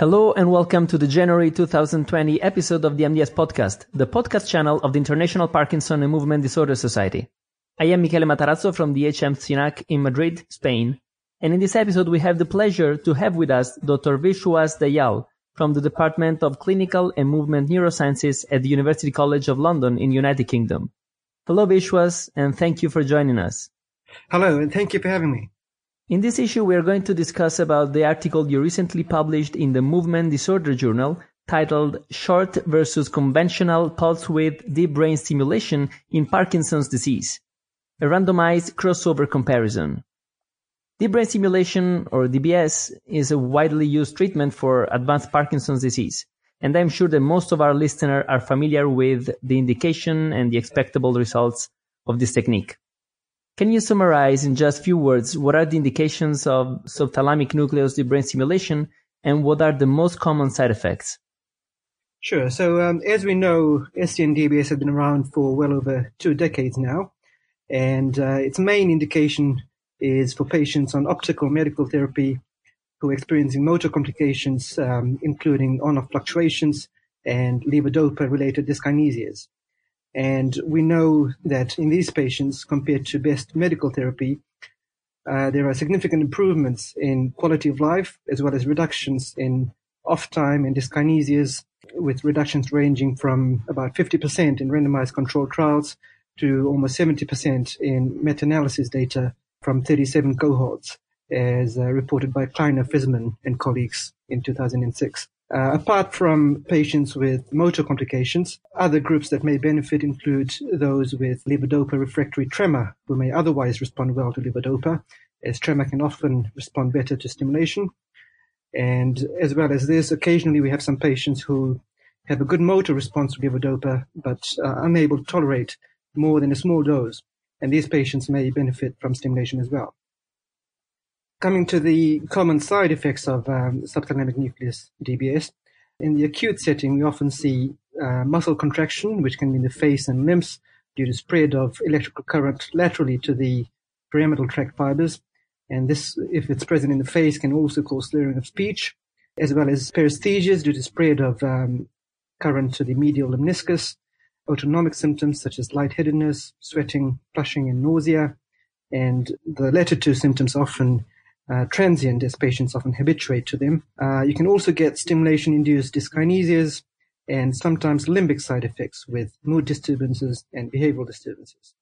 Hello and welcome to the January 2020 episode of the MDS podcast, the podcast channel of the International Parkinson and Movement Disorder Society. I am Michele Matarazzo from the HM CINAC in Madrid, Spain. And in this episode, we have the pleasure to have with us Dr. Vishwas Dayal from the Department of Clinical and Movement Neurosciences at the University College of London in United Kingdom. Hello, Vishwas, and thank you for joining us. Hello, and thank you for having me. In this issue, we are going to discuss about the article you recently published in the Movement Disorder Journal titled Short versus Conventional Pulse Width Deep Brain Stimulation in Parkinson's Disease, a randomized crossover comparison. Deep brain stimulation, or DBS, is a widely used treatment for advanced Parkinson's disease, and I'm sure that most of our listeners are familiar with the indication and the expectable results of this technique. Can you summarize in just a few words what are the indications of subthalamic nucleus deep brain stimulation and what are the most common side effects? Sure. So, um, as we know, STN-DBS has been around for well over two decades now, and uh, its main indication is for patients on optical medical therapy who are experiencing motor complications, um, including on-off fluctuations and levodopa-related dyskinesias. And we know that in these patients, compared to best medical therapy, uh, there are significant improvements in quality of life, as well as reductions in off time and dyskinesias, with reductions ranging from about 50% in randomized controlled trials to almost 70% in meta analysis data from 37 cohorts, as uh, reported by Kleiner, Fishman, and colleagues in 2006. Uh, apart from patients with motor complications, other groups that may benefit include those with levodopa refractory tremor who may otherwise respond well to levodopa, as tremor can often respond better to stimulation. And as well as this, occasionally we have some patients who have a good motor response to levodopa, but are unable to tolerate more than a small dose. And these patients may benefit from stimulation as well. Coming to the common side effects of um, subthalamic nucleus DBS, in the acute setting, we often see uh, muscle contraction, which can be in the face and limbs due to spread of electrical current laterally to the pyramidal tract fibers. And this, if it's present in the face, can also cause slurring of speech, as well as paresthesias due to spread of um, current to the medial lemniscus, autonomic symptoms such as lightheadedness, sweating, flushing, and nausea. And the latter two symptoms often transient as patients often habituate to them. Uh, you can also get stimulation-induced dyskinesias and sometimes limbic side effects with mood disturbances and behavioral disturbances.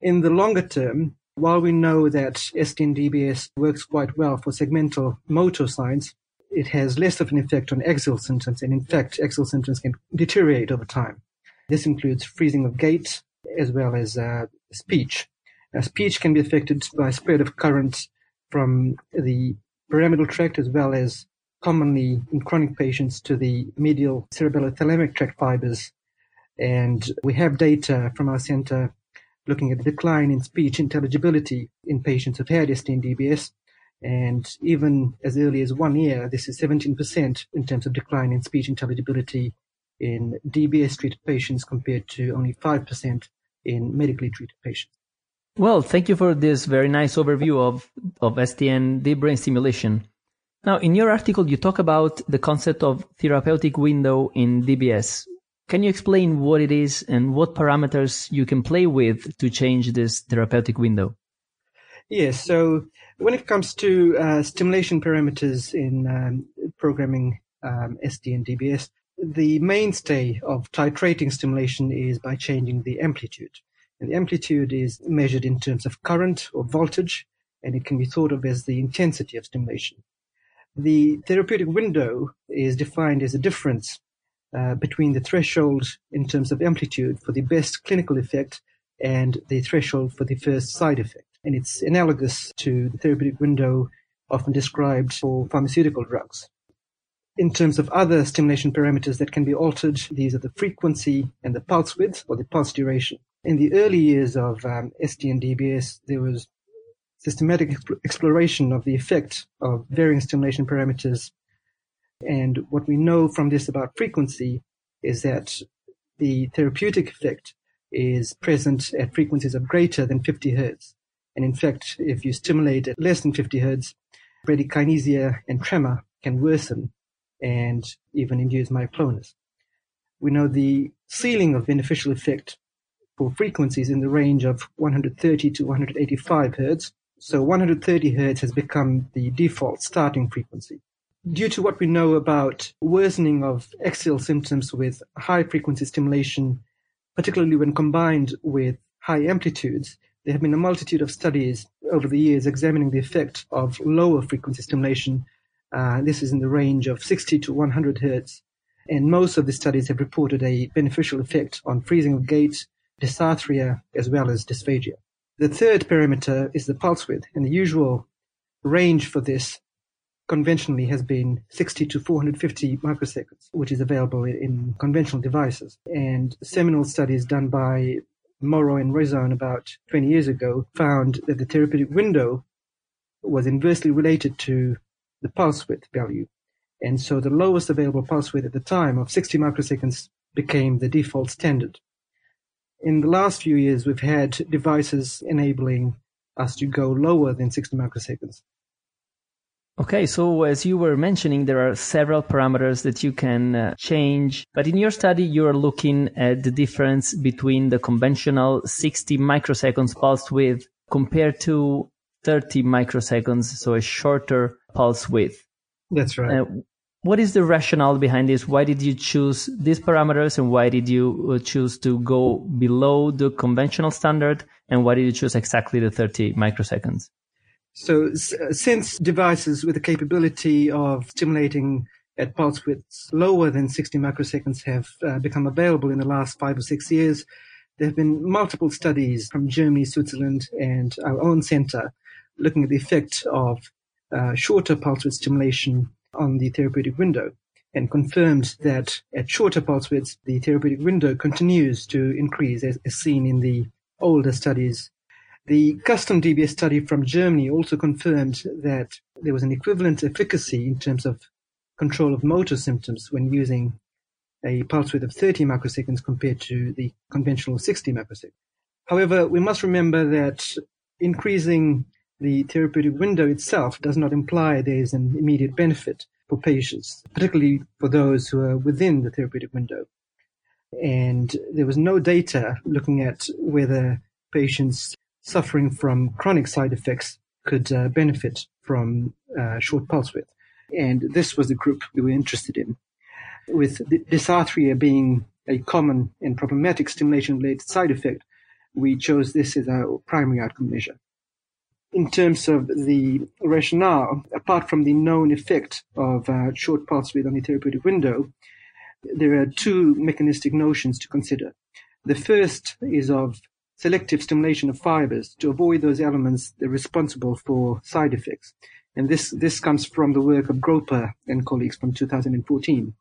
In the longer term, while we know that STN-DBS works quite well for segmental motor signs, it has less of an effect on axial symptoms, and in fact, axial symptoms can deteriorate over time. This includes freezing of gait as well as uh, speech. Speech can be affected by spread of current from the pyramidal tract as well as commonly in chronic patients to the medial cerebellothalamic tract fibers. And we have data from our center looking at the decline in speech intelligibility in patients who've had STN-DBS. And even as early as one year, this is 17% in terms of decline in speech intelligibility in DBS treated patients compared to only 5% in medically treated patients. Well, thank you for this very nice overview of, of STN deep brain stimulation. Now, in your article, you talk about the concept of therapeutic window in DBS. Can you explain what it is and what parameters you can play with to change this therapeutic window? Yes. So when it comes to uh, stimulation parameters in um, programming um, DBS, the mainstay of titrating stimulation is by changing the amplitude. And the amplitude is measured in terms of current or voltage, and it can be thought of as the intensity of stimulation. The therapeutic window is defined as a difference uh, between the threshold in terms of amplitude for the best clinical effect and the threshold for the first side effect. And it's analogous to the therapeutic window often described for pharmaceutical drugs. In terms of other stimulation parameters that can be altered, these are the frequency and the pulse width or the pulse duration. In the early years of um, and DBS, there was systematic exploration of the effect of varying stimulation parameters. And what we know from this about frequency is that the therapeutic effect is present at frequencies of greater than 50 hertz. And in fact, if you stimulate at less than 50 hertz, bradykinesia and tremor can worsen. And even induce myoclonus. We know the ceiling of beneficial effect for frequencies in the range of 130 to 185 hertz. So 130 hertz has become the default starting frequency. Due to what we know about worsening of axial symptoms with high frequency stimulation, particularly when combined with high amplitudes, there have been a multitude of studies over the years examining the effect of lower frequency stimulation. Uh, this is in the range of 60 to 100 hertz. And most of the studies have reported a beneficial effect on freezing of gait, dysarthria, as well as dysphagia. The third parameter is the pulse width, and the usual range for this conventionally has been 60 to 450 microseconds, which is available in conventional devices. And seminal studies done by Moro and Rizzone about 20 years ago found that the therapeutic window was inversely related to the pulse width value. And so the lowest available pulse width at the time of 60 microseconds became the default standard. In the last few years, we've had devices enabling us to go lower than 60 microseconds. Okay, so as you were mentioning, there are several parameters that you can uh, change. But in your study, you are looking at the difference between the conventional 60 microseconds pulse width compared to 30 microseconds, so a shorter pulse width. That's right. Uh, what is the rationale behind this? Why did you choose these parameters and why did you uh, choose to go below the conventional standard? And why did you choose exactly the 30 microseconds? So since devices with the capability of stimulating at pulse widths lower than 60 microseconds have uh, become available in the last five or six years, there have been multiple studies from Germany, Switzerland, and our own center looking at the effect of uh, shorter pulse width stimulation on the therapeutic window and confirmed that at shorter pulse widths, the therapeutic window continues to increase as, as seen in the older studies. The custom DBS study from Germany also confirmed that there was an equivalent efficacy in terms of control of motor symptoms when using a pulse width of 30 microseconds compared to the conventional 60 microseconds. However, we must remember that increasing the therapeutic window itself does not imply there is an immediate benefit for patients, particularly for those who are within the therapeutic window. And there was no data looking at whether patients suffering from chronic side effects could uh, benefit from uh, short pulse width. And this was the group we were interested in. With dysarthria being a common and problematic stimulation related side effect, we chose this as our primary outcome measure in terms of the rationale, apart from the known effect of uh, short pulse width on the therapeutic window, there are two mechanistic notions to consider. The first is of selective stimulation of fibers to avoid those elements that are responsible for side effects. And this, this comes from the work of Groppa and colleagues from 2014,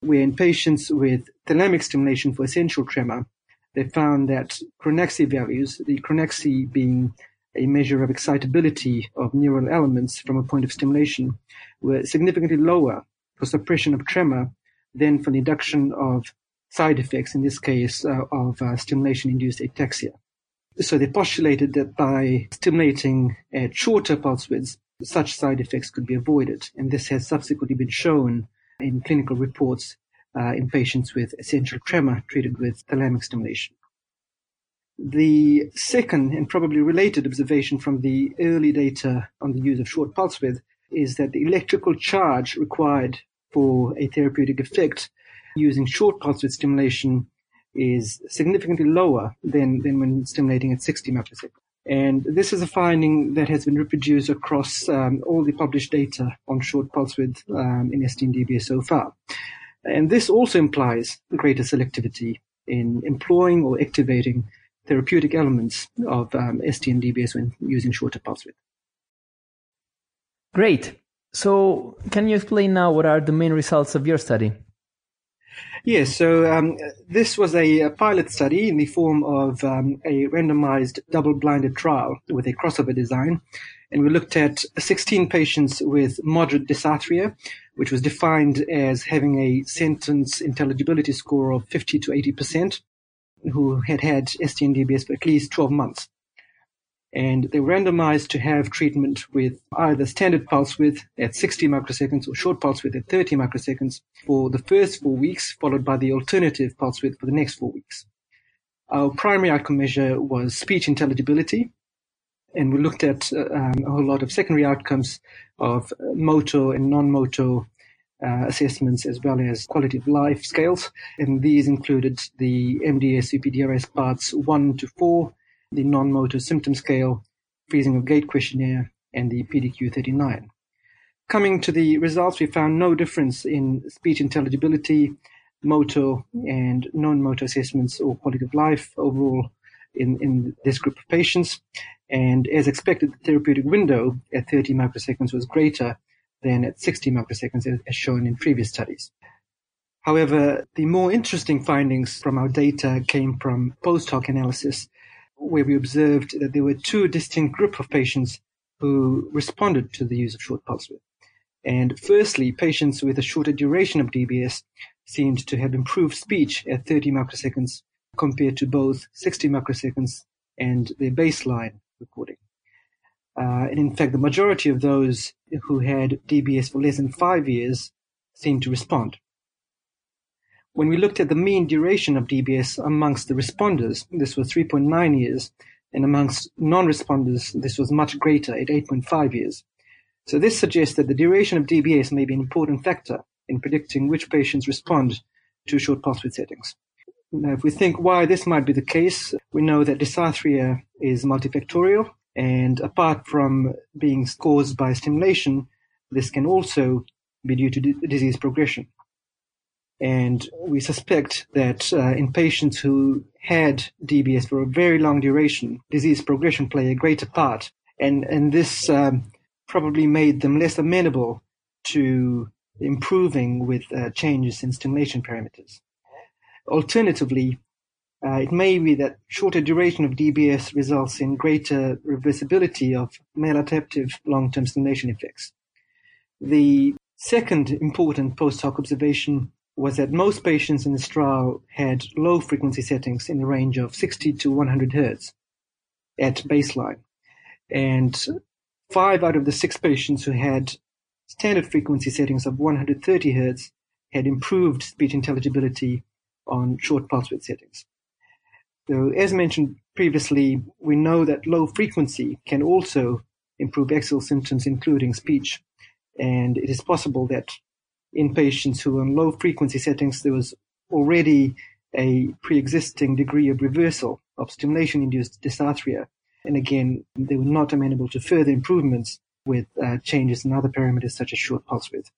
where in patients with thalamic stimulation for essential tremor, they found that chronaxie values, the chronaxie being a measure of excitability of neural elements from a point of stimulation were significantly lower for suppression of tremor than for the induction of side effects, in this case uh, of uh, stimulation-induced ataxia. So they postulated that by stimulating at shorter pulse widths, such side effects could be avoided. And this has subsequently been shown in clinical reports uh, in patients with essential tremor treated with thalamic stimulation. The second and probably related observation from the early data on the use of short pulse width is that the electrical charge required for a therapeutic effect using short pulse width stimulation is significantly lower than, than when stimulating at 60 microseconds. And this is a finding that has been reproduced across um, all the published data on short pulse width um, in STN-DBS so far. And this also implies greater selectivity in employing or activating therapeutic elements of um, STN-DBS when using shorter pulse width. Great. So, can you explain now what are the main results of your study? Yes, so um, this was a, a, pilot study in the form of um, a randomized double-blinded trial with a crossover design. And we looked at 16 patients with moderate dysarthria, which was defined as having a sentence intelligibility score of 50 to 80 percent who had had STN-DBS for at least 12 months. and they were randomized to have treatment with either standard pulse width at 60 microseconds or short pulse width at 30 microseconds for the first four weeks, followed by the alternative pulse width for the next four weeks. Our primary outcome measure was speech intelligibility, and we looked at uh, um, a whole lot of secondary outcomes of motor and non-motor uh, assessments as well as quality of life scales. And these included the MDS UPDRS parts 1 to 4, the non-motor symptom scale, freezing of gait questionnaire, and the PDQ-39. Coming to the results, we found no difference in speech intelligibility, motor and non-motor assessments or quality of life overall in, in this group of patients. And as expected, the therapeutic window at 30 microseconds was greater than at 60 microseconds as shown in previous studies. However, the more interesting findings from our data came from post hoc analysis where we observed that there were two distinct groups of patients who responded to the use of short pulse width. And firstly, patients with a shorter duration of DBS seemed to have improved speech at 30 microseconds compared to both 60 microseconds and their baseline recording. Uh, and in fact, the majority of those who had DBS for less than five years seemed to respond. When we looked at the mean duration of DBS amongst the responders, this was 3.9 years, and amongst non-responders, this was much greater at 8.5 years. So this suggests that the duration of DBS may be an important factor in predicting which patients respond to short pulse settings. Now, if we think why this might be the case, we know that dysarthria is multifactorial, and apart from being caused by stimulation, this can also be due to disease progression. And we suspect that uh, in patients who had DBS for a very long duration, disease progression play a greater part. And, and this um, probably made them less amenable to improving with uh, changes in stimulation parameters. Alternatively, Uh, it may be that shorter duration of DBS results in greater reversibility of maladaptive long-term stimulation effects. The second important post-hoc observation was that most patients in this trial had low frequency settings in the range of 60 to 100 hertz at baseline. And five out of the six patients who had standard frequency settings of 130 hertz had improved speech intelligibility on short pulse width settings. So as mentioned previously, we know that low frequency can also improve axial symptoms, including speech. And it is possible that in patients who were on low frequency settings, there was already a pre-existing degree of reversal of stimulation-induced dysarthria. And again, they were not amenable to further improvements with uh, changes in other parameters such as short pulse width.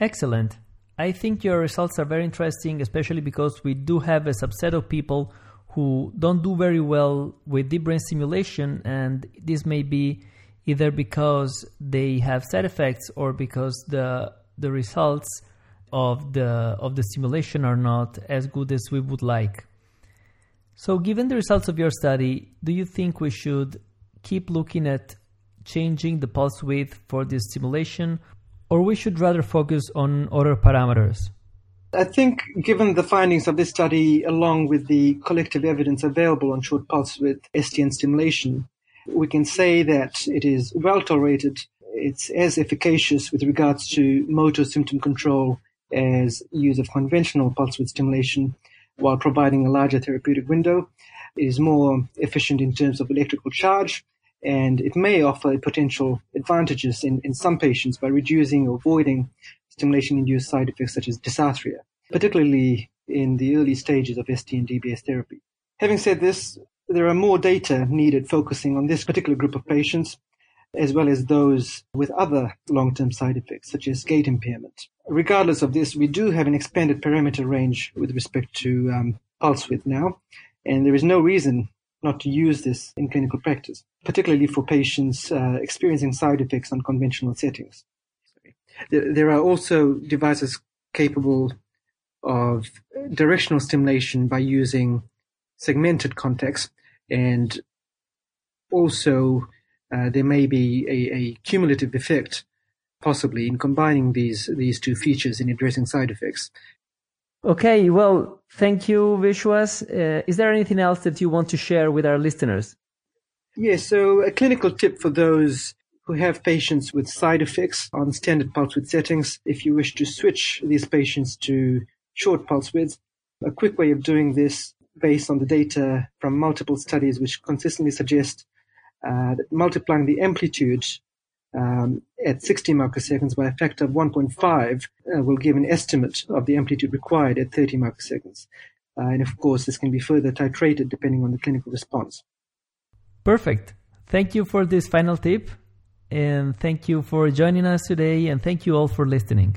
Excellent. I think your results are very interesting, especially because we do have a subset of people who don't do very well with deep brain stimulation, and this may be either because they have side effects or because the the results of the of the simulation are not as good as we would like. So, given the results of your study, do you think we should keep looking at changing the pulse width for this stimulation, or we should rather focus on other parameters? I think, given the findings of this study, along with the collective evidence available on short pulse with STN stimulation, we can say that it is well tolerated it's as efficacious with regards to motor symptom control as use of conventional pulse width stimulation while providing a larger therapeutic window. It is more efficient in terms of electrical charge and it may offer potential advantages in, in some patients by reducing or avoiding stimulation induced side effects such as dysarthria, particularly in the early stages of STN-DBS therapy. Having said this, there are more data needed focusing on this particular group of patients as well as those with other long-term side effects, such as gait impairment. Regardless of this, we do have an expanded parameter range with respect to um, pulse width now, and there is no reason not to use this in clinical practice, particularly for patients uh, experiencing side effects on conventional settings. There are also devices capable of directional stimulation by using segmented contacts and also uh, there may be a, a, cumulative effect possibly in combining these these two features in addressing side effects. Okay, well, thank you, Vishwas. Uh, is there anything else that you want to share with our listeners? Yes, so a clinical tip for those who have patients with side effects on standard pulse width settings. If you wish to switch these patients to short pulse widths, a quick way of doing this based on the data from multiple studies which consistently suggest uh, that multiplying the amplitude um, at 60 microseconds by a factor of 1.5 uh, will give an estimate of the amplitude required at 30 microseconds. Uh, and of course, this can be further titrated depending on the clinical response. Perfect. Thank you for this final tip. And thank you for joining us today. And thank you all for listening.